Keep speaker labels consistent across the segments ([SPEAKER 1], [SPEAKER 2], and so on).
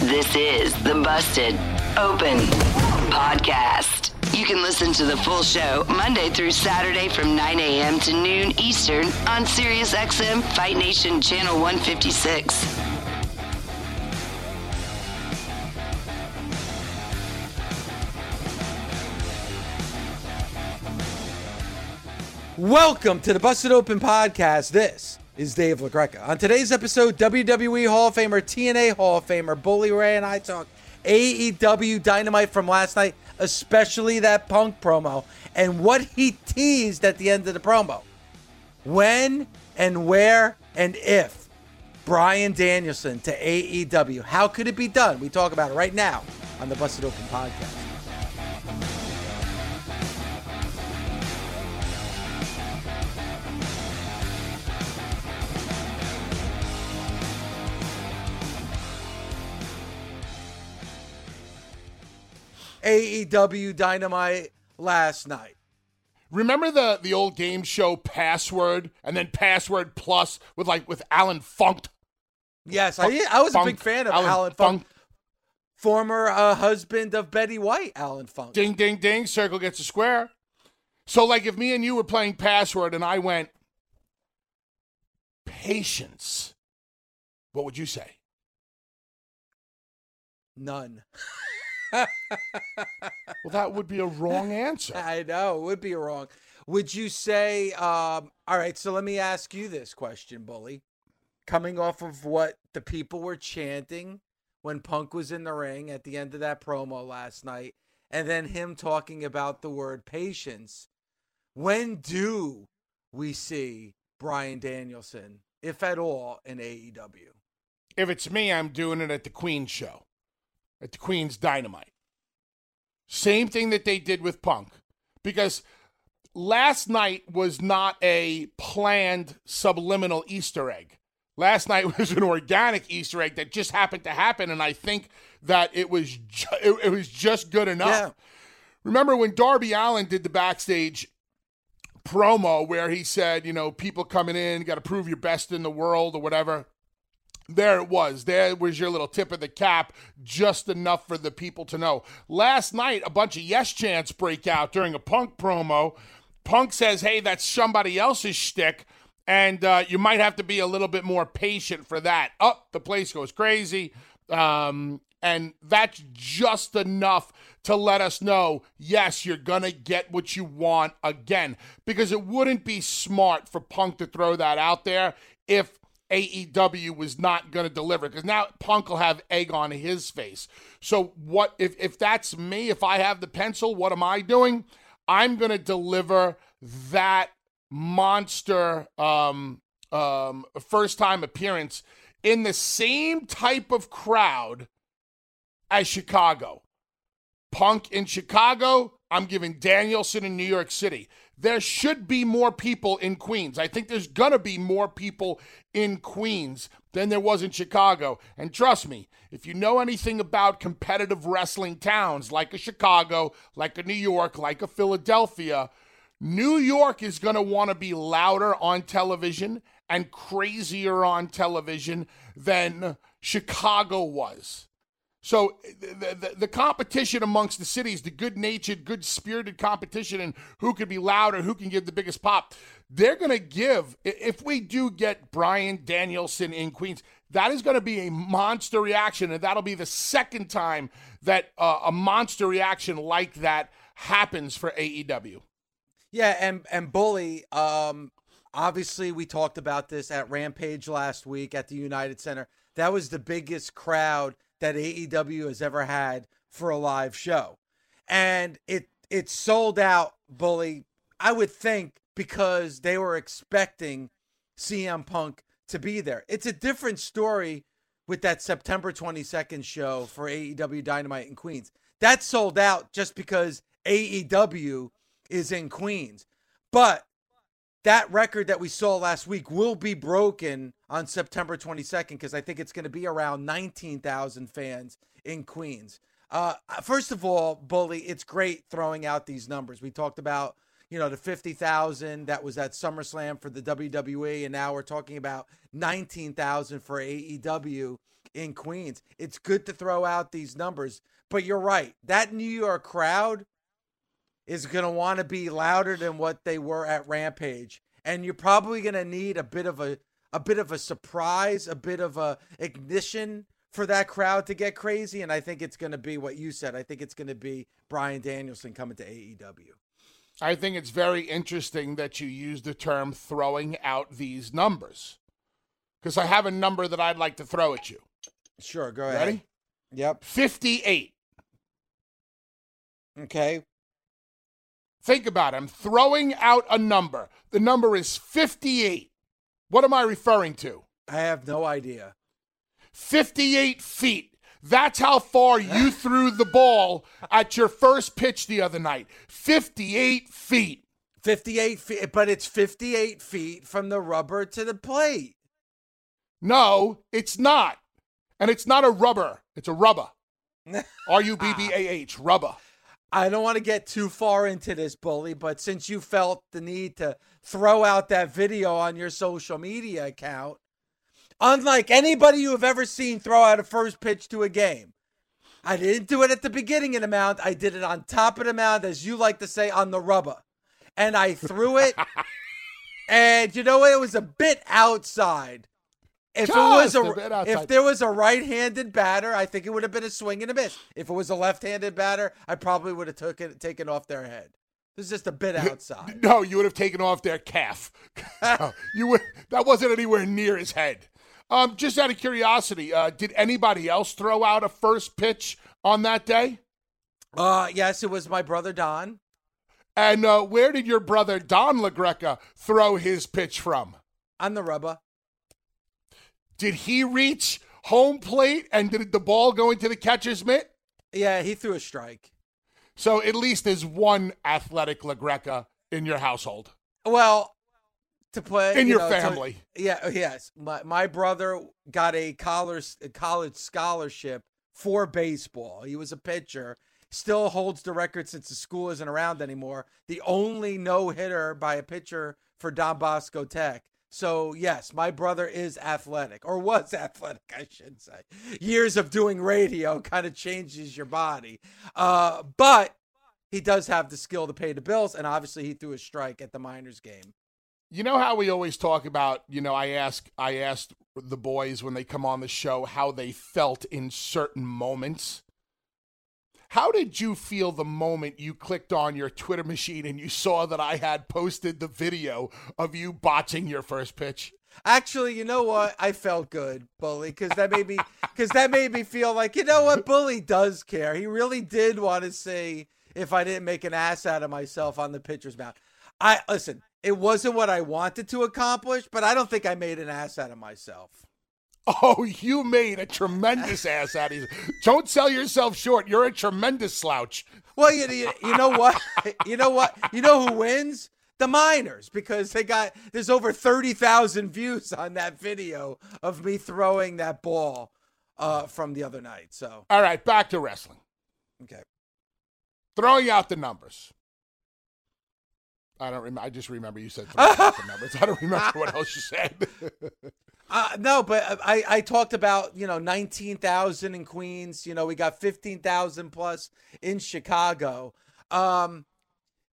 [SPEAKER 1] This is the Busted Open Podcast. You can listen to the full show Monday through Saturday from 9 a.m. to noon Eastern on SiriusXM Fight Nation Channel 156.
[SPEAKER 2] Welcome to the Busted Open Podcast. This is Dave LaGreca. On today's episode, WWE Hall of Famer, TNA Hall of Famer, Bully Ray and I talk AEW Dynamite from last night, especially that Punk promo, and what he teased at the end of the promo. When and where and if Bryan Danielson to AEW. How could it be done? We talk about it right now on the Busted Open Podcast. AEW Dynamite last night.
[SPEAKER 3] Remember the the old game show Password and then Password Plus with like with Alan Funk?
[SPEAKER 2] Yes, I, I was
[SPEAKER 3] Funk.
[SPEAKER 2] a big fan of
[SPEAKER 3] Alan
[SPEAKER 2] Alan, Funk, former uh, husband of Betty White, Alan Funk.
[SPEAKER 3] Ding ding ding, circle gets a square. So like if me and you were playing Password and I went patience, what would you say?
[SPEAKER 2] None.
[SPEAKER 3] Well, that would be a wrong answer.
[SPEAKER 2] I know it would be wrong. Would you say? Um, all right. So let me ask you this question, Bully. Coming off of what the people were chanting when Punk was in the ring at the end of that promo last night, and then him talking about the word patience. When do we see Bryan Danielson, if at all, in AEW?
[SPEAKER 3] If it's me, I'm doing it at the Queen show, at the Queen's Dynamite. Same thing that they did with Punk. Because last night was not a planned subliminal Easter egg. Last night was an organic Easter egg that just happened to happen, and I think that it was ju- it, it was just good enough.
[SPEAKER 2] Yeah.
[SPEAKER 3] Remember when Darby Allin did the backstage promo where he said, you know, people coming in, got to prove your best in the world or whatever. There it was. There was your little tip of the cap, just enough for the people to know. Last night, a bunch of yes chants break out during a punk promo. Punk says, hey, that's somebody else's shtick, and uh, you might have to be a little bit more patient for that. Up, the place goes crazy. Um, and that's just enough to let us know yes, you're going to get what you want again. Because it wouldn't be smart for Punk to throw that out there if AEW was not going to deliver. Because now Punk will have egg on his face. So, what if, if that's me, if I have the pencil, what am I doing? I'm going to deliver that monster um, um, first time appearance in the same type of crowd as Chicago. Punk in Chicago, I'm giving Danielson in New York City. There should be more people in Queens. I think there's going to be more people in Queens than there was in Chicago. And trust me, if you know anything about competitive wrestling towns like a Chicago, like a New York, like a Philadelphia, New York is going to want to be louder on television and crazier on television than Chicago was. So the, the, the, competition amongst the cities, the good natured, good spirited competition, and who can be louder, who can give the biggest pop, they're going to give. If we do get Bryan Danielson in Queens, that is going to be a monster reaction, and that'll be the second time that uh, a monster reaction like that happens for AEW.
[SPEAKER 2] Yeah, and and Bully, um, obviously we talked about this at Rampage last week at the United Center. That was the biggest crowd that AEW has ever had for a live show. And it it sold out, Bully, I would think because they were expecting CM Punk to be there. It's a different story with that September 22nd show for AEW Dynamite in Queens. That sold out just because AEW is in Queens. But that record that we saw last week will be broken on September 22nd because I think it's going to be around 19,000 fans in Queens. Uh, first of all, Bully, it's great throwing out these numbers. We talked about, you know, the 50,000 that was at SummerSlam for the WWE, and now we're talking about 19,000 for AEW in Queens. It's good to throw out these numbers, but you're right. That New York crowd is going to want to be louder than what they were at Rampage. And you're probably going to need a bit of a a bit of a surprise, a bit of a ignition for that crowd to get crazy and I think it's going to be what you said. I think it's going to be Bryan Danielson coming to AEW.
[SPEAKER 3] I think it's very interesting that you use the term throwing out these numbers. Because I have a number that I'd like to throw at you.
[SPEAKER 2] Sure, go ahead.
[SPEAKER 3] Ready?
[SPEAKER 2] Yep.
[SPEAKER 3] 58.
[SPEAKER 2] Okay.
[SPEAKER 3] Think about it. I'm throwing out a number. The number is 58. What am I referring to?
[SPEAKER 2] I have no idea.
[SPEAKER 3] 58 feet. That's how far you threw the ball at your first pitch the other night. 58 feet.
[SPEAKER 2] 58 feet, but it's 58 feet from the rubber to the plate.
[SPEAKER 3] No, it's not. And it's not a rubber, it's a rubber. R U B B A H, rubber.
[SPEAKER 2] I don't want to get too far into this, Bully, but since you felt the need to throw out that video on your social media account, unlike anybody you have ever seen throw out a first pitch to a game, I didn't do it at the beginning of the mound. I did it on top of the mound, as you like to say, on the rubber. And I threw it. and you know what? It was a bit outside. If it was
[SPEAKER 3] a
[SPEAKER 2] a, if there was a right-handed batter, I think it would have been a swing and a miss. If it was a left-handed batter, I probably would have took it, taken off their head. This is just a bit outside.
[SPEAKER 3] No, you would have taken off their calf. No, you would. That wasn't anywhere near his head. Um, just out of curiosity, uh, did anybody else throw out a first pitch on that day?
[SPEAKER 2] Uh, yes, it was my brother Don.
[SPEAKER 3] And uh, where did your brother Don LaGreca throw his pitch from?
[SPEAKER 2] on the rubber.
[SPEAKER 3] Did he reach home plate and did the ball go into the catcher's mitt?
[SPEAKER 2] Yeah, he threw a strike.
[SPEAKER 3] So at least there's one athletic LaGreca in your household,
[SPEAKER 2] Well, to play
[SPEAKER 3] in
[SPEAKER 2] you
[SPEAKER 3] your
[SPEAKER 2] know, to-
[SPEAKER 3] family.
[SPEAKER 2] yeah, oh, yes. My my brother got a college a college scholarship for baseball. He was a pitcher. Still holds the record since the school isn't around anymore. The only no hitter by a pitcher for Don Bosco Tech. So yes, my brother is athletic, or was athletic, I should say. Years of doing radio kind of changes your body, uh, but he does have the skill to pay the bills, and obviously he threw a strike at the minors game.
[SPEAKER 3] You know how we always talk about, you know, I ask I asked the boys when they come on the show how they felt in certain moments. How did you feel the moment you clicked on your Twitter machine and you saw that I had posted the video of you botching your first pitch?
[SPEAKER 2] Actually, you know what? I felt good, Bully, because that made me because that made me feel like you know what Bully does care. He really did want to see if I didn't make an ass out of myself on the pitcher's mound. I listen. It wasn't what I wanted to accomplish, but I don't think I made an ass out of myself.
[SPEAKER 3] Oh, you made a tremendous ass out of you. Don't sell yourself short. You're a tremendous slouch.
[SPEAKER 2] Well, you, you, you know what? You know what? You know who wins? The Miners, because they got there's over thirty thousand views on that video of me throwing that ball uh, from the other night. So
[SPEAKER 3] All right, back to wrestling.
[SPEAKER 2] okay.
[SPEAKER 3] Throwing out the numbers. I don't remember. I just remember you said throwing out the numbers. I don't remember what else you said.
[SPEAKER 2] Uh, no, but I, I talked about, you know, 19,000 in Queens. You know, we got 15,000 plus in Chicago. Um,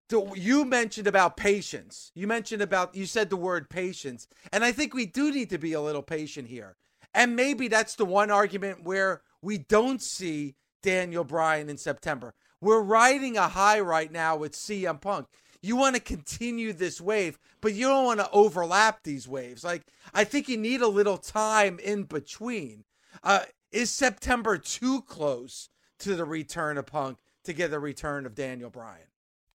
[SPEAKER 2] th- you mentioned about patience. You mentioned about, you said the word patience. And I think we do need to be a little patient here. And maybe that's the one argument where we don't see Daniel Bryan in September. We're riding a high right now with CM Punk. You want to continue this wave, but you don't want to overlap these waves. Like, I think you need a little time in between. Uh, is September too close to the return of Punk to get the return of Daniel Bryan?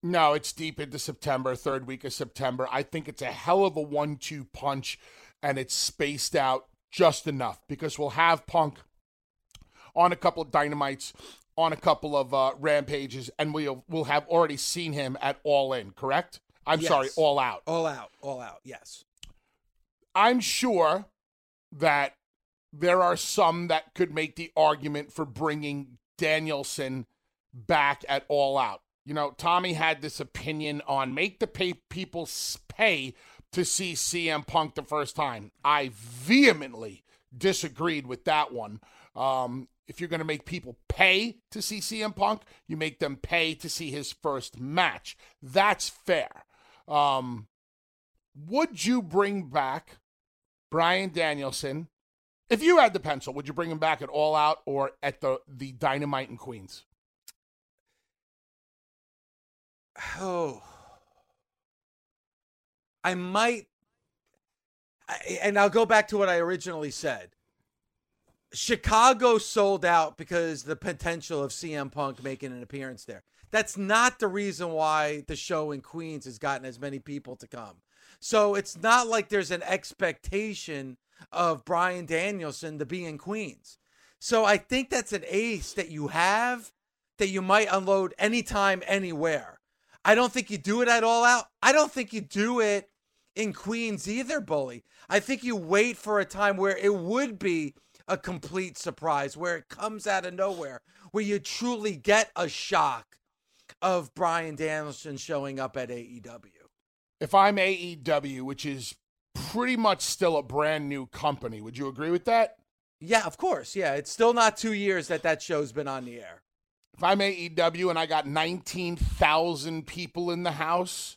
[SPEAKER 3] No, it's deep into September, third week of September. I think it's a hell of a one two punch, and it's spaced out just enough because we'll have Punk on a couple of dynamites, on a couple of uh, rampages, and we'll we'll have already seen him at All In. Correct? I'm
[SPEAKER 2] Yes.
[SPEAKER 3] sorry, All Out.
[SPEAKER 2] All out, all out, yes.
[SPEAKER 3] I'm sure that there are some that could make the argument for bringing Danielson back at All Out. You know, Tommy had this opinion on make the pay people pay to see CM Punk the first time. I vehemently disagreed with that one. Um, if you're going to make people pay to see CM Punk, you make them pay to see his first match. That's fair. Um, would you bring back Bryan Danielson? If you had the pencil, would you bring him back at All Out or at the the Dynamite in Queens?
[SPEAKER 2] Oh, I might, and I'll go back to what I originally said. Chicago sold out because the potential of CM Punk making an appearance there. That's not the reason why the show in Queens has gotten as many people to come. So it's not like there's an expectation of Bryan Danielson to be in Queens. So I think that's an ace that you have that you might unload anytime, anywhere. I don't think you do it at all out. I don't think you do it in Queens either, Bully. I think you wait for a time where it would be a complete surprise, where it comes out of nowhere, where you truly get a shock of Bryan Danielson showing up at AEW.
[SPEAKER 3] If I'm AEW, which is pretty much still a brand new company, would you agree with that?
[SPEAKER 2] Yeah, of course. Yeah, it's still not two years that that show's been on the air.
[SPEAKER 3] If I'm AEW and I got 19,000 people in the house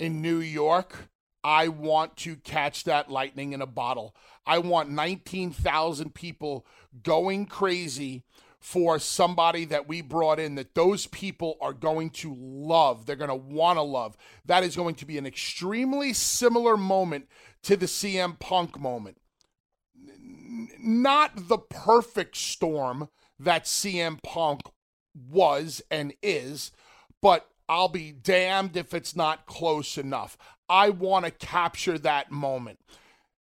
[SPEAKER 3] in New York, I want to catch that lightning in a bottle. I want 19,000 people going crazy for somebody that we brought in that those people are going to love. They're going to want to love. That is going to be an extremely similar moment to the CM Punk moment. Not the perfect storm that CM Punk was and is, but I'll be damned if it's not close enough. I want to capture that moment.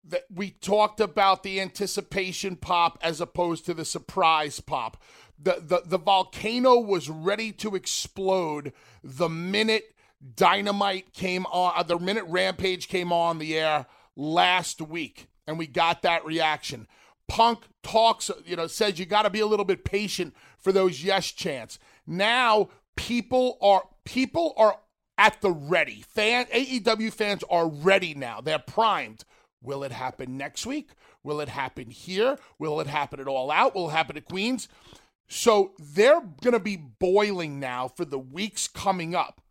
[SPEAKER 3] That we talked about the anticipation pop as opposed to the surprise pop. The, the the volcano was ready to explode the minute Dynamite came on, uh, the minute Rampage came on the air last week, and we got that reaction. Punk talks, you know, says you got to be a little bit patient for those yes chants. Now people are people are at the ready. Fan AEW fans are ready now. They're primed. Will it happen next week? Will it happen here? Will it happen at All Out? Will it happen at Queens? So they're going to be boiling now for the weeks coming up.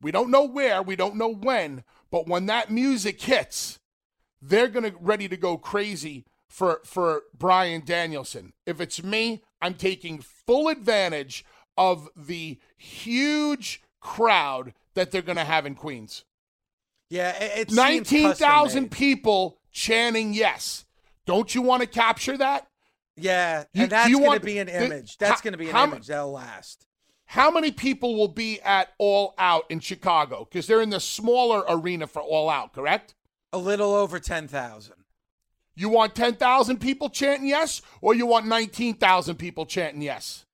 [SPEAKER 3] We don't know where, we don't know when, but when that music hits, they're going to ready to go crazy for for Bryan Danielson. If it's me, I'm taking full advantage of the huge crowd that they're going to have in Queens.
[SPEAKER 2] Yeah, it, it seems
[SPEAKER 3] 19,000 people chanting yes. Don't you want to capture that?
[SPEAKER 2] Yeah,
[SPEAKER 3] You-
[SPEAKER 2] and that's going to be an
[SPEAKER 3] the-
[SPEAKER 2] image. That's going to be an
[SPEAKER 3] how-
[SPEAKER 2] image that'll last.
[SPEAKER 3] How many people will be at All Out in Chicago? Because they're in the smaller arena for All Out, correct?
[SPEAKER 2] A little over 10,000.
[SPEAKER 3] You want 10,000 people chanting yes, or you want 19,000 people chanting yes?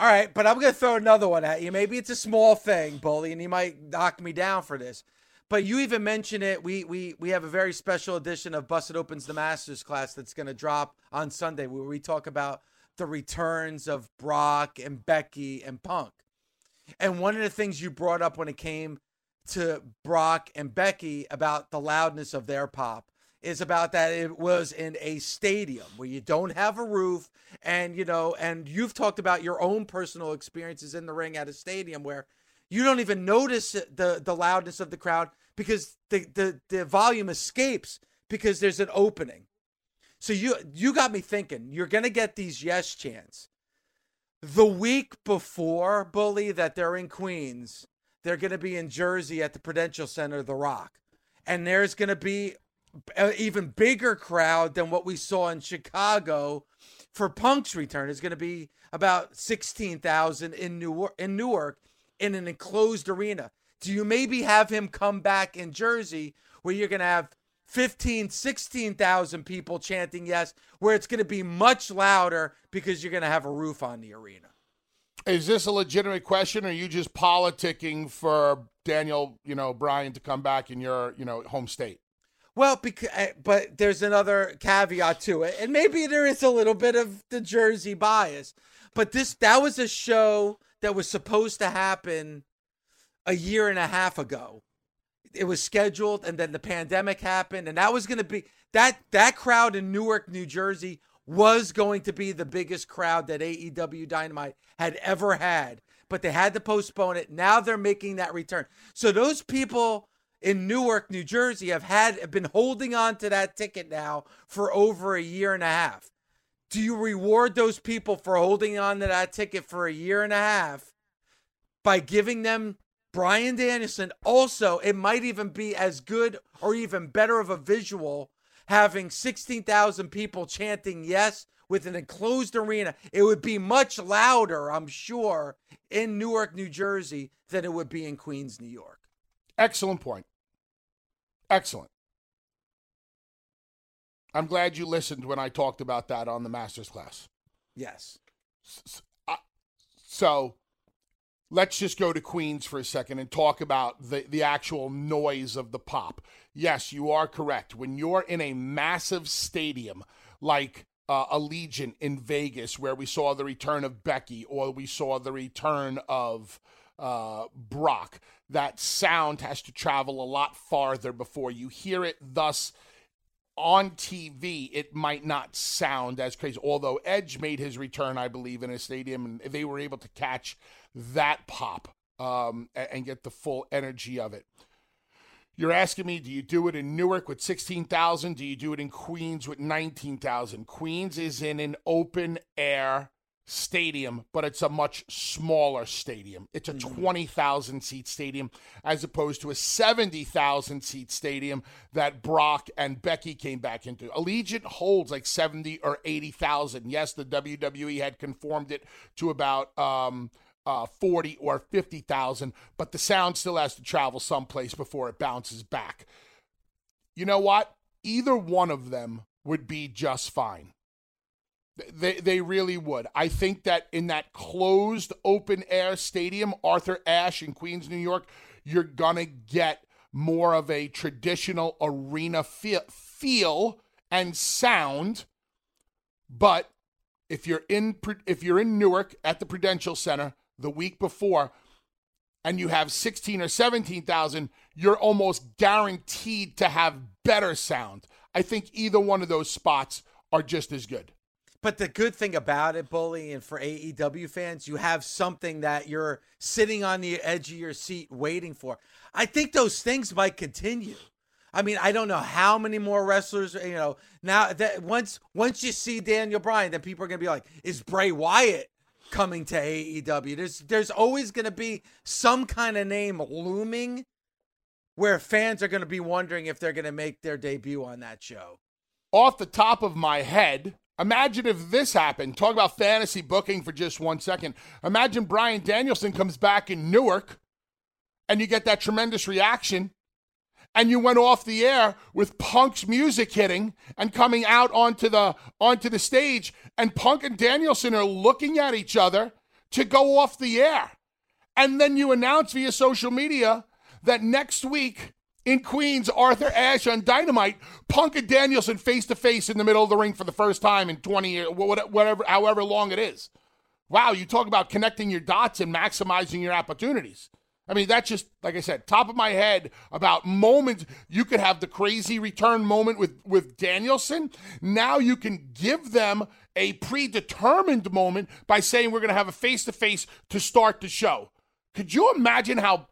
[SPEAKER 2] All right, but I'm going to throw another one at you. Maybe it's a small thing, Bully, and you might knock me down for this. But you even mentioned it. We we we have a very special edition of Busted Opens the Masters class that's going to drop on Sunday where we talk about the returns of Brock and Becky and Punk. And one of the things you brought up when it came to Brock and Becky about the loudness of their pop is about that it was in a stadium where you don't have a roof and you know and you've talked about your own personal experiences in the ring at a stadium where you don't even notice the the loudness of the crowd because the the, the volume escapes because there's an opening. So you you got me thinking you're to get these yes chants. The week before Bully that they're in Queens, they're to be in Jersey at the Prudential Center, The Rock, and there's going to be an even bigger crowd than what we saw in Chicago for Punk's return. Is going to be about sixteen thousand in Newark, in Newark, in an enclosed arena. Do you maybe have him come back in Jersey where you're going to have 15, 16,000 people chanting yes, where it's going to be much louder because you're going to have a roof on the arena?
[SPEAKER 3] Is this a legitimate question, or are you just politicking for Daniel, you know, Bryan to come back in your, you know, home state?
[SPEAKER 2] Well, because eh, but there's another caveat to it, and maybe there is a little bit of the Jersey bias. But this that was a show that was supposed to happen a year and a half ago. It was scheduled, and then the pandemic happened, and that was going to be that that crowd in Newark, New Jersey, was going to be the biggest crowd that AEW Dynamite had ever had. But they had to postpone it. Now they're making that return. So those people in Newark, New Jersey, have had have been holding on to that ticket now for over a year and a half. Do you reward those people for holding on to that ticket for a year and a half by giving them Bryan Danielson? Also, it might even be as good or even better of a visual having 16,000 people chanting yes with an enclosed arena. It would be much louder, I'm sure, in Newark, New Jersey than it would be in Queens, New York.
[SPEAKER 3] Excellent point. Excellent. I'm glad you listened when I talked about that on the master's class.
[SPEAKER 2] Yes.
[SPEAKER 3] So let's just go to Queens for a second and talk about the, the actual noise of the pop. Yes, you are correct. When you're in a massive stadium like uh, Allegiant in Vegas, where we saw the return of Becky or we saw the return of uh, Brock, that sound has to travel a lot farther before you hear it. Thus, on TV, it might not sound as crazy. Although Edge made his return, I believe, in a stadium, and they were able to catch that pop um, and get the full energy of it. You're asking me, do you do it in Newark with 16,000? Do you do it in Queens with 19,000? Queens is in an open air stadium, but it's a much smaller stadium. It's a mm-hmm. 20,000 seat stadium as opposed to a 70,000 seat stadium that Brock and Becky came back into. Allegiant holds like 70 or 80,000. Yes, the WWE had conformed it to about um, uh, 40 or 50,000, but the sound still has to travel someplace before it bounces back. You know what? Either one of them would be just fine. They they really would. I think that in that closed open air stadium, Arthur Ashe in Queens, New York, you're gonna get more of a traditional arena feel, feel and sound. But if you're in if you're in Newark at the Prudential Center the week before, and you have 16 or 17,000, you're almost guaranteed to have better sound. I think either one of those spots are just as good.
[SPEAKER 2] But the good thing about it, Bully, and for AEW fans, you have something that you're sitting on the edge of your seat waiting for. I think those things might continue. I mean, I don't know how many more wrestlers, you know, now that once once you see Daniel Bryan, then people are gonna be like, is Bray Wyatt coming to AEW? There's there's always gonna be some kind of name looming where fans are gonna be wondering if they're gonna make their debut on that show.
[SPEAKER 3] Off the top of my head, Imagine if this happened. Talk about fantasy booking for just one second. Imagine Bryan Danielson comes back in Newark and you get that tremendous reaction and you went off the air with Punk's music hitting and coming out onto the onto the stage and Punk and Danielson are looking at each other to go off the air. And then you announce via social media that next week in Queens, Arthur Ashe on Dynamite, Punk and Danielson face to face in the middle of the ring for the first time in 20 years, whatever, however long it is. Wow, you talk about connecting your dots and maximizing your opportunities. I mean, that's just like I said, top of my head about moments. You could have the crazy return moment with with Danielson. Now you can give them a predetermined moment by saying we're going to have a face to face to start the show. Could you imagine how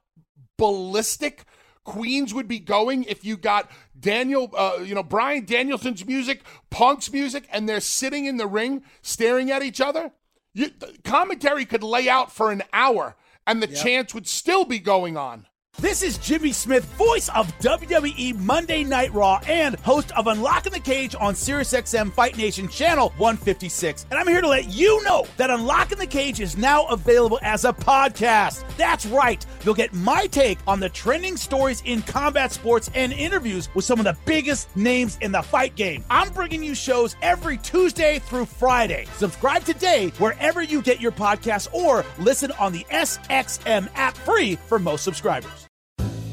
[SPEAKER 3] ballistic Queens would be going if you got Daniel, uh, you know, Bryan Danielson's music, Punk's music, and they're sitting in the ring staring at each other. You, commentary could lay out for an hour, and the yep. chance would still be going on.
[SPEAKER 4] This is Jimmy Smith, voice of WWE Monday Night Raw and host of Unlocking the Cage on SiriusXM Fight Nation Channel 156. And I'm here to let you know that Unlocking the Cage is now available as a podcast. That's right. You'll get my take on the trending stories in combat sports and interviews with some of the biggest names in the fight game. I'm bringing you shows every Tuesday through Friday. Subscribe today wherever you get your podcasts or listen on the SXM app free for most subscribers.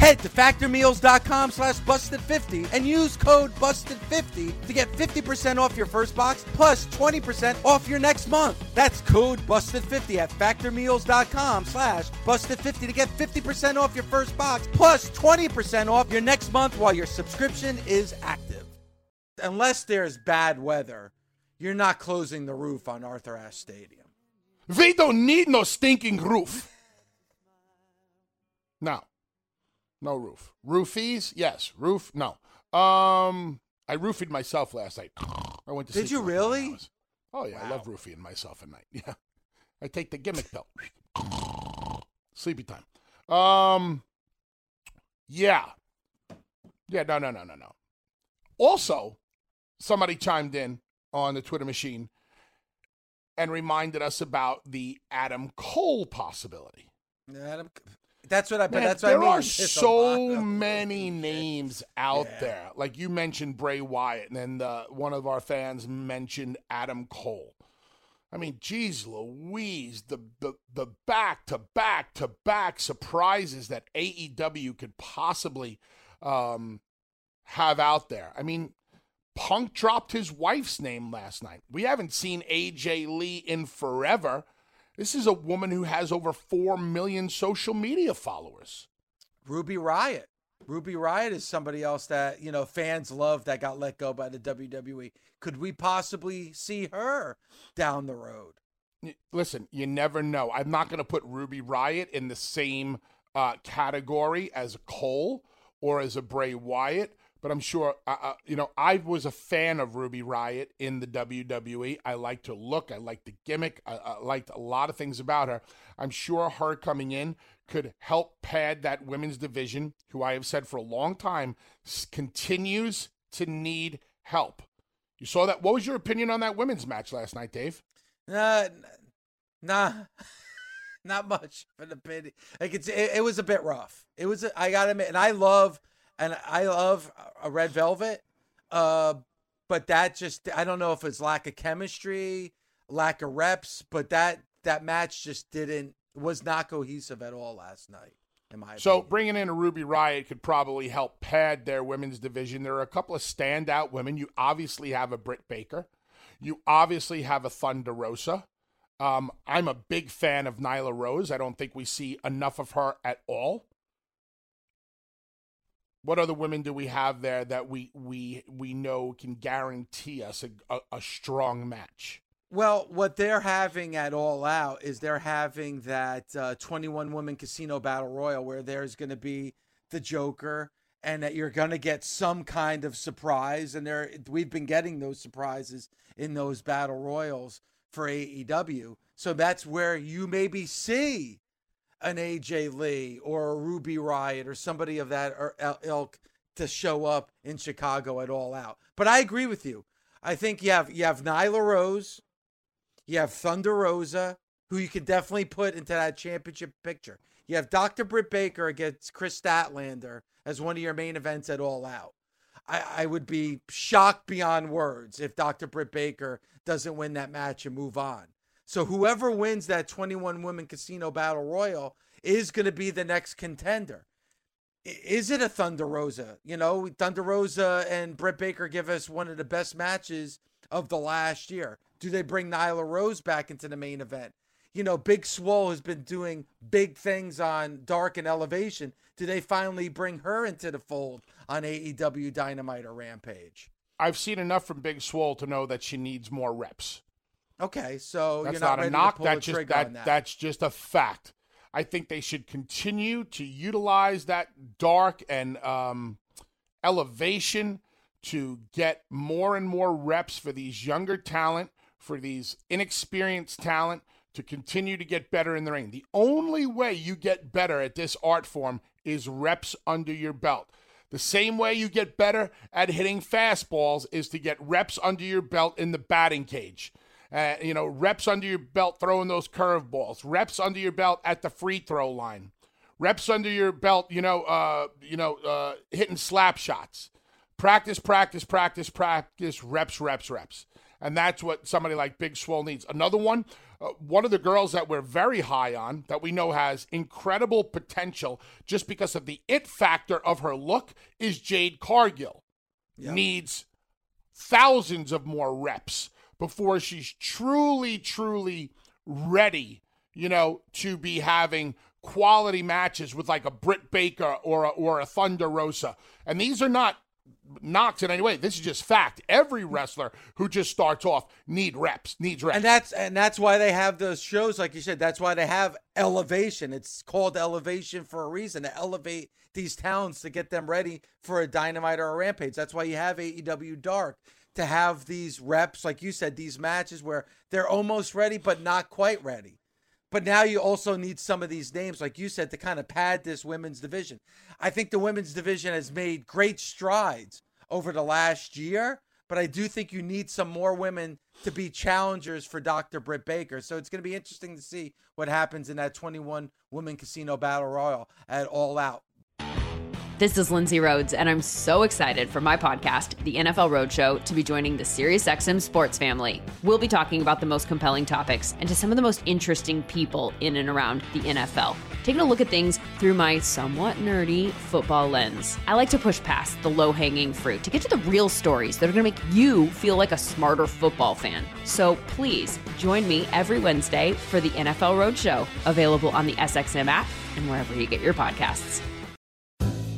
[SPEAKER 2] Head to factormeals.com slash busted50 and use code busted50 to get 50% off your first box plus 20% off your next month. That's code busted50 at factormeals.com slash busted50 to get 50% off your first box plus 20% off your next month while your subscription is active. Unless there's bad weather, you're not closing the roof on Arthur Ashe Stadium.
[SPEAKER 3] They don't need no stinking roof. Now, no roof. Roofies? Yes. Roof? No. Um, I roofied myself last night. I went to
[SPEAKER 2] Did you really?
[SPEAKER 3] Oh yeah, wow. I love roofing myself at night. Yeah, I take the gimmick pill. Sleepy time. Um, yeah, yeah. No, no, no, no, no. Also, somebody chimed in on the Twitter machine and reminded us about the Adam Cole possibility.
[SPEAKER 2] Adam, that's what I. Man, that's
[SPEAKER 3] what there
[SPEAKER 2] I mean.
[SPEAKER 3] are so many names out yeah. there. Like you mentioned Bray Wyatt, and then the, one of our fans mentioned Adam Cole. I mean, geez, Louise, the the the back to back to back surprises that AEW could possibly um, have out there. I mean, Punk dropped his wife's name last night. We haven't seen AJ Lee in forever. This is a woman who has over 4 million social media followers.
[SPEAKER 2] Ruby Riott. Ruby Riott is somebody else that, you know, fans love that got let go by the WWE. Could we possibly see her down the road?
[SPEAKER 3] Listen, you never know. I'm not going to put Ruby Riott in the same uh, category as Cole or as a Bray Wyatt, but I'm sure, uh, you know, I was a fan of Ruby Riott in the WWE. I liked her look, I liked the gimmick, I, I liked a lot of things about her. I'm sure her coming in could help pad that women's division, who I have said for a long time continues to need help. You saw that. What was your opinion on that women's match last night, Dave?
[SPEAKER 2] Uh, nah, not much for the pity. Like it's, it, it was a bit rough. It was. I gotta admit, and I love and I love a red velvet. Uh, but that just I don't know if it's lack of chemistry, lack of reps, but that that match just didn't was not cohesive at all last night. In my
[SPEAKER 3] So
[SPEAKER 2] opinion.
[SPEAKER 3] bringing in a Ruby Riott could probably help pad their women's division. There are a couple of standout women. You obviously have a Britt Baker. You obviously have a Thunder Rosa. Um, I'm a big fan of Nyla Rose. I don't think we see enough of her at all. What other women do we have there that we we we know can guarantee us a, a, a strong match?
[SPEAKER 2] Well, what they're having at All Out is they're having that uh, 21 woman casino battle royal where there's going to be the Joker and that you're going to get some kind of surprise. And there, we've been getting those surprises in those battle royals for AEW. So that's where you maybe see an AJ Lee or a Ruby Riott or somebody of that er, ilk to show up in Chicago at All Out. But I agree with you. I think you have you have Nyla Rose, you have Thunder Rosa, who you could definitely put into that championship picture. You have Dr. Britt Baker against Kris Statlander as one of your main events at All Out. I, I would be shocked beyond words if Dr. Britt Baker doesn't win that match and move on. So whoever wins that 21 women casino battle royal is going to be the next contender. Is it a Thunder Rosa? You know, Thunder Rosa and Britt Baker give us one of the best matches of the last year. Do they bring Nyla Rose back into the main event? You know, Big Swole has been doing big things on Dark and Elevation. Do they finally bring her into the fold on AEW Dynamite or Rampage?
[SPEAKER 3] I've seen enough from Big Swole to know that she needs more reps.
[SPEAKER 2] Okay, so
[SPEAKER 3] That's
[SPEAKER 2] you're not,
[SPEAKER 3] not, a knock. That's just that,
[SPEAKER 2] that.
[SPEAKER 3] that's just a fact. I think they should continue to utilize that dark and um, elevation to get more and more reps for these younger talent, for these inexperienced talent to continue to get better in the ring. The only way you get better at this art form is reps under your belt. The same way you get better at hitting fastballs is to get reps under your belt in the batting cage. Uh, you know, reps under your belt throwing those curveballs, reps under your belt at the free throw line, reps under your belt, you know, uh, you know, uh, hitting slap shots. Practice, practice, practice, practice, reps, reps, reps. And that's what somebody like Big Swole needs. Another one, uh, one of the girls that we're very high on, that we know has incredible potential just because of the it factor of her look, is Jade Cargill. Needs thousands of more reps before she's truly, truly ready, you know, to be having quality matches with like a Britt Baker or a, or a Thunder Rosa. And these are not knocks in any way. This is just fact. Every wrestler who just starts off need reps, needs reps.
[SPEAKER 2] and that's and that's why they have those shows like you said that's why they have elevation it's called elevation for a reason to elevate these towns to get them ready for a dynamite or a rampage that's why you have AEW dark to have these reps like you said these matches where they're almost ready but not quite ready but now you also need some of these names, like you said, to kind of pad this women's division. I think the women's division has made great strides over the last year, but I do think you need some more women to be challengers for Dr. Britt Baker. So it's going to be interesting to see what happens in that 21 women casino battle royal at All Out.
[SPEAKER 5] This is Lindsay Rhodes, and I'm so excited for my podcast, The NFL Roadshow, to be joining the SiriusXM sports family. We'll be talking about the most compelling topics and to some of the most interesting people in and around the NFL, taking a look at things through my somewhat nerdy football lens. I like to push past the low hanging fruit to get to the real stories that are going to make you feel like a smarter football fan. So please join me every Wednesday for the NFL Roadshow, available on the SXM app and wherever you get your podcasts.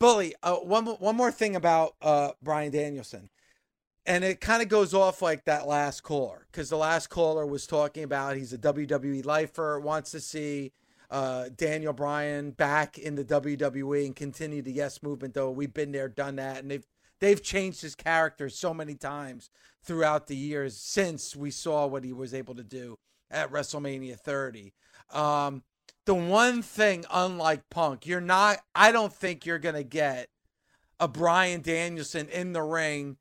[SPEAKER 2] Bully, uh, one one more thing about uh, Bryan Danielson, and it kind of goes off like that last caller because the last caller was talking about he's a WWE lifer, wants to see uh, Daniel Bryan back in the WWE and continue the Yes movement. Though we've been there, done that, and they've they've changed his character so many times throughout the years since we saw what he was able to do at WrestleMania 30. Um, the one thing, unlike Punk, you're not, I don't think you're going to get a Bryan Danielson in the ring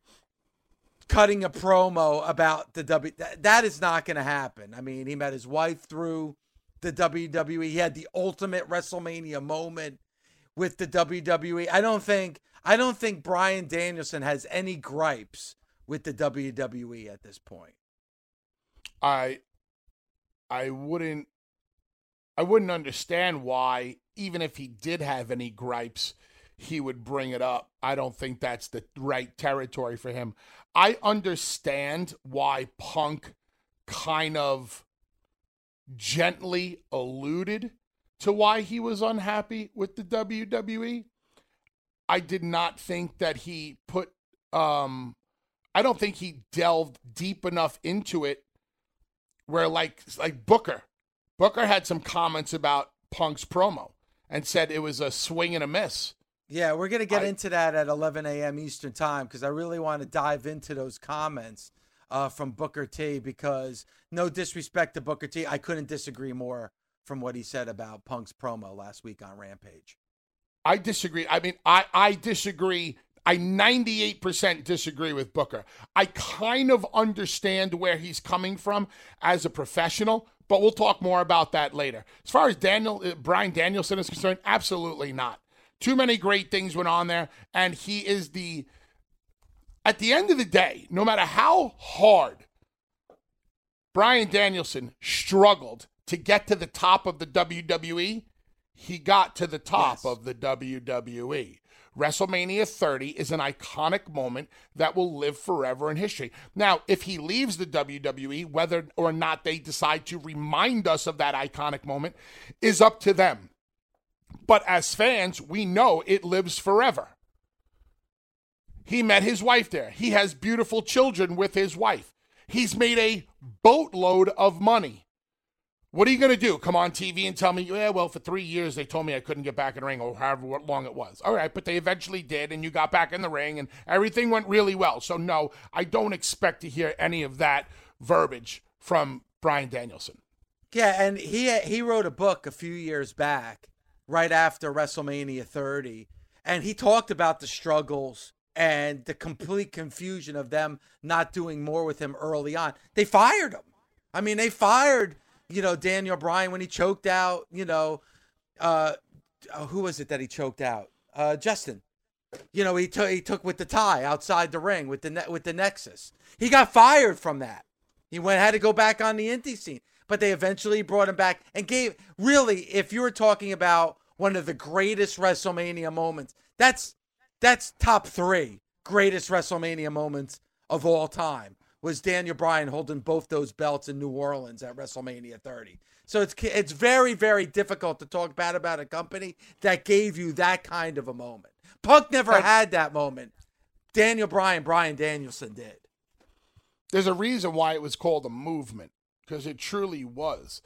[SPEAKER 2] cutting a promo about the W. That, that is not going to happen. I mean, he met his wife through the WWE. He had the ultimate WrestleMania moment with the WWE. I don't think I don't think Bryan Danielson has any gripes with the WWE at this point.
[SPEAKER 3] I I wouldn't I wouldn't understand why even if he did have any gripes he would bring it up. I don't think that's the right territory for him. I understand why Punk kind of gently alluded to why he was unhappy with the WWE. I did not think that he put um I don't think he delved deep enough into it where like like Booker. Booker had some comments about Punk's promo and said it was a swing and a miss.
[SPEAKER 2] Yeah, we're going to get
[SPEAKER 3] I-
[SPEAKER 2] into that at 11 a.m. Eastern Time because I really want to dive into those comments uh, from Booker T because no disrespect to Booker T, I couldn't disagree more from what he said about Punk's promo last week on Rampage.
[SPEAKER 3] I disagree. I mean, I, I disagree. I 98% disagree with Booker. I kind of understand where he's coming from as a professional, but we'll talk more about that later. As far as Daniel uh, Bryan Danielson is concerned, absolutely not. Too many great things went on there, and he is the. At the end of the day, no matter how hard Bryan Danielson struggled to get to the top of the WWE, he got to the top
[SPEAKER 2] Yes.
[SPEAKER 3] of the WWE. WrestleMania 30 is an iconic moment that will live forever in history. Now, if he leaves the WWE, whether or not they decide to remind us of that iconic moment is up to them. But as fans, we know it lives forever. He met his wife there. He has beautiful children with his wife. He's made a boatload of money. What are you going to do? Come on TV and tell me, yeah, well, for three years they told me I couldn't get back in the ring or however long it was. All right, but they eventually did, and you got back in the ring, and everything went really well. So, no, I don't expect to hear any of that verbiage from Bryan Danielson.
[SPEAKER 2] Yeah, and he he wrote a book a few years back, right after WrestleMania 30, and he talked about the struggles and the complete confusion of them not doing more with him early on. They fired him. I mean, they fired you know Daniel Bryan when he choked out. You know, uh, uh, who was it that he choked out? Uh, Justin. You know, he took he took with the tie outside the ring with the ne- with the Nexus. He got fired from that. He went had to go back on the indie scene, but they eventually brought him back and gave. Really, if you were talking about one of the greatest WrestleMania moments, that's that's top three greatest WrestleMania moments of all time. Was Daniel Bryan holding both those belts in New Orleans at WrestleMania 30? So it's it's very very difficult to talk bad about a company that gave you that kind of a moment. Punk never had that moment. Daniel Bryan, Brian Danielson did.
[SPEAKER 3] There's a reason why it was called a movement because it truly was.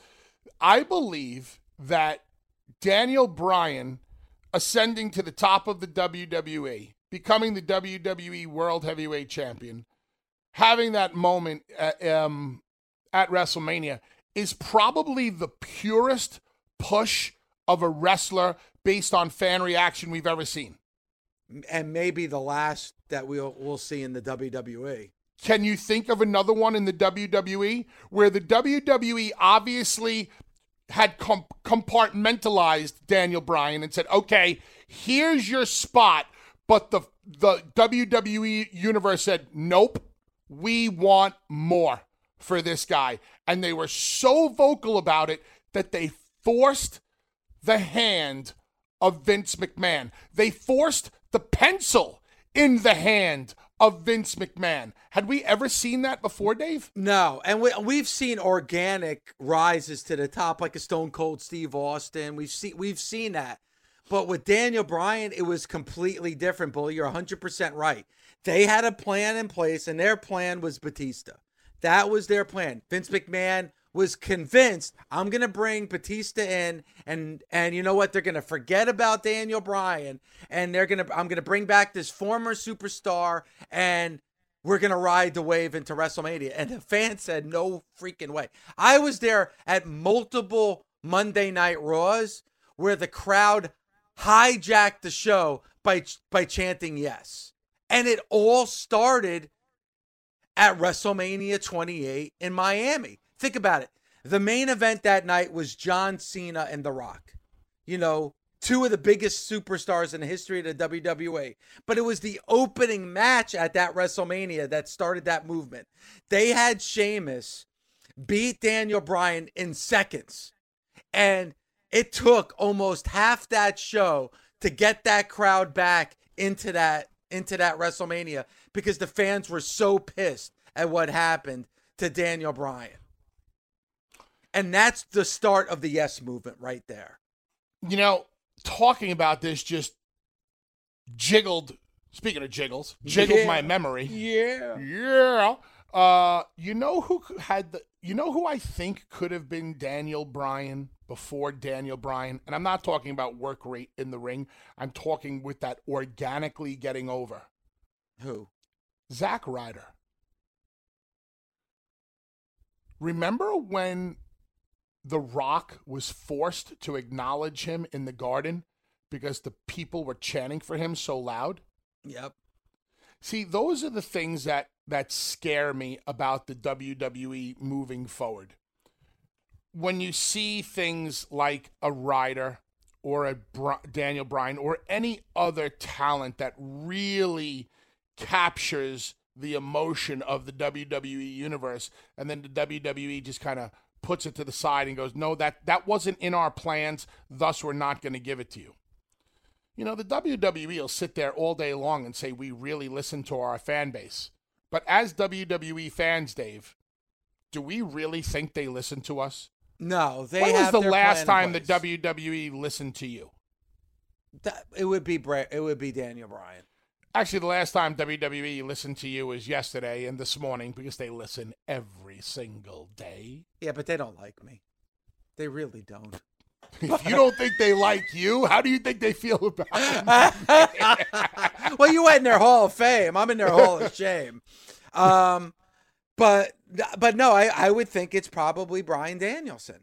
[SPEAKER 3] I believe that Daniel Bryan ascending to the top of the WWE, becoming the WWE World Heavyweight Champion, having that moment at, um, at WrestleMania is probably the purest push of a wrestler based on fan reaction we've ever seen.
[SPEAKER 2] and maybe the last that we'll we'll see in the. WWE.
[SPEAKER 3] Can you think of another one in the WWE where the WWE obviously had com- compartmentalized Daniel Bryan and said, okay, here's your spot. But the the WWE universe said, nope, we want more for this guy. And they were so vocal about it that they forced the hand of Vince McMahon. They forced the pencil in the hand of Vince McMahon. Had we ever seen that before, Dave?
[SPEAKER 2] No, and we, we've seen organic rises to the top, like a Stone Cold Steve Austin. We've seen we've seen that, but with Daniel Bryan, it was completely different. Bully, you're 100 percent right. They had a plan in place, and their plan was Batista. That was their plan. Vince McMahon was convinced I'm gonna bring Batista in, and and you know what? They're gonna forget about Daniel Bryan, and they're gonna I'm gonna bring back this former superstar, and we're gonna ride the wave into WrestleMania. And the fans said no freaking way. I was there at multiple Monday Night Raws where the crowd hijacked the show by by chanting yes, and it all started at WrestleMania 28 in Miami. Think about it. The main event that night was John Cena and The Rock. You know, two of the biggest superstars in the history of the WWE. But it was the opening match at that WrestleMania that started that movement. They had Sheamus beat Daniel Bryan in seconds. And it took almost half that show to get that crowd back into that into that WrestleMania because the fans were so pissed at what happened to Daniel Bryan. And that's the start of the yes movement right there.
[SPEAKER 3] You know, talking about this just jiggled, speaking of jiggles, jiggled
[SPEAKER 2] Yeah.
[SPEAKER 3] my memory.
[SPEAKER 2] Yeah.
[SPEAKER 3] Yeah. Uh, you know who had the, you know who I think could have been Daniel Bryan before Daniel Bryan? And I'm not talking about work rate in the ring. I'm talking with that organically getting over.
[SPEAKER 2] Who?
[SPEAKER 3] Zack Ryder. Remember when The Rock was forced to acknowledge him in the garden because the people were chanting for him so loud?
[SPEAKER 2] Yep.
[SPEAKER 3] See, those are the things that that scare me about the WWE moving forward. When you see things like a Ryder or a Daniel Bryan or any other talent that really captures the emotion of the WWE universe, and then the WWE just kind of puts it to the side and goes, "No, that that wasn't in our plans. Thus, we're not going to give it to you." You know, the WWE will sit there all day long and say, we really listen to our fan base. But as WWE fans, Dave, do we really think they listen to us?
[SPEAKER 2] No, they
[SPEAKER 3] when was the last time the. WWE listened to you?
[SPEAKER 2] That, it would be Bra- it would be Daniel Bryan.
[SPEAKER 3] Actually, the last time WWE listened to you was yesterday and this morning because they listen every single day.
[SPEAKER 2] Yeah, but they don't like me. They really don't.
[SPEAKER 3] If you don't think they like you, how do you think they feel about it?
[SPEAKER 2] well, you went in their Hall of Fame. I'm in their Hall of Shame. Um, but but no, I, I would think it's probably Bryan Danielson.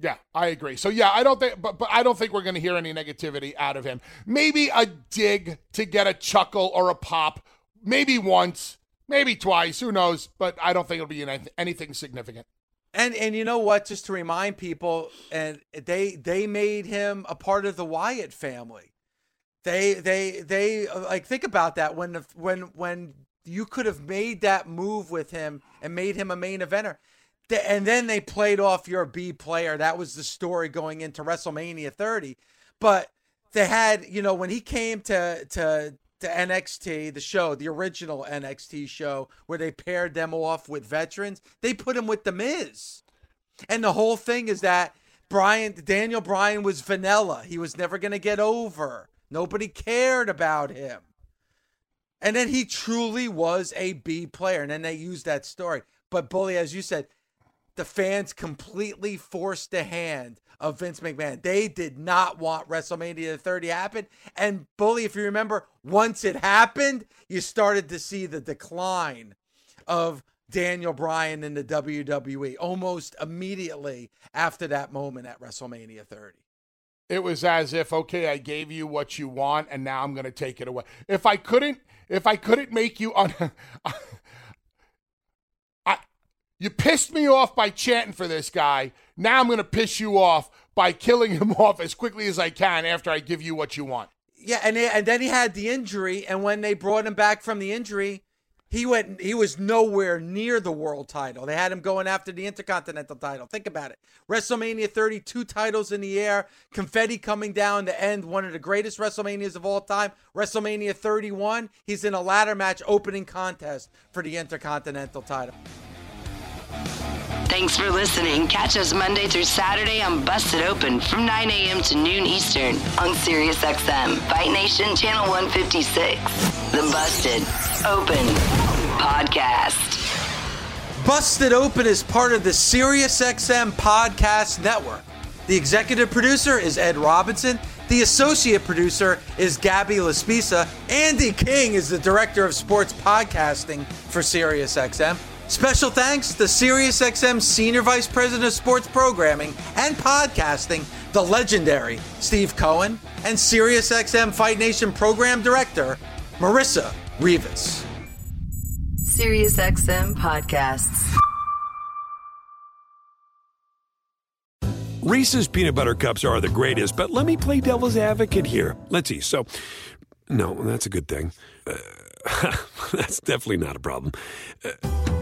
[SPEAKER 3] Yeah, I agree. So yeah, I don't think, but but I don't think we're going to hear any negativity out of him. Maybe a dig to get a chuckle or a pop, maybe once, maybe twice. Who knows? But I don't think it'll be anything, anything significant.
[SPEAKER 2] And and you know what? Just to remind people, and they they made him a part of the Wyatt family. They they they uh, like think about that when when when you could have made that move with him and made him a main eventer. And then they played off your B player. That was the story going into WrestleMania 30. But they had, you know, when he came to to to NXT, the show, the original NXT show, where they paired them off with veterans, they put him with the Miz. And the whole thing is that Brian Daniel Bryan was vanilla. He was never gonna get over. Nobody cared about him. And then he truly was a B player. And then they used that story. But Bully, as you said, the fans completely forced the hand of Vince McMahon. They did not want WrestleMania 30 to happen. And Bully, if you remember, once it happened, you started to see the decline of Daniel Bryan in the WWE almost immediately after that moment at WrestleMania 30.
[SPEAKER 3] It was as if, okay, I gave you what you want, and now I'm going to take it away. If I couldn't, if I couldn't make you un, you pissed me off by chanting for this guy. Now I'm going to piss you off by killing him off as quickly as I can after I give you what you want.
[SPEAKER 2] Yeah, and and then he had the injury, and when they brought him back from the injury, he went. He was nowhere near the world title. They had him going after the Intercontinental title. Think about it. WrestleMania 32 two titles in the air, confetti coming down to end one of the greatest WrestleManias of all time. WrestleMania 31, he's in a ladder match opening contest for the Intercontinental title.
[SPEAKER 1] Thanks for listening. Catch us Monday through Saturday on Busted Open from 9 a.m. to noon Eastern on SiriusXM, Fight Nation Channel 156. The Busted Open Podcast.
[SPEAKER 2] Busted Open is part of the SiriusXM Podcast Network. The executive producer is Ed Robinson. The associate producer is Gabby Laspisa. Andy King is the director of sports podcasting for SiriusXM. Special thanks to SiriusXM Senior Vice President of Sports Programming and Podcasting, the legendary Steve Cohen, and SiriusXM Fight Nation Program Director, Marissa Rivas.
[SPEAKER 1] SiriusXM Podcasts.
[SPEAKER 6] Reese's peanut butter cups are the greatest, but let me play devil's advocate here. Let's see. So, no, that's a good thing. Uh, that's definitely not a problem. Uh,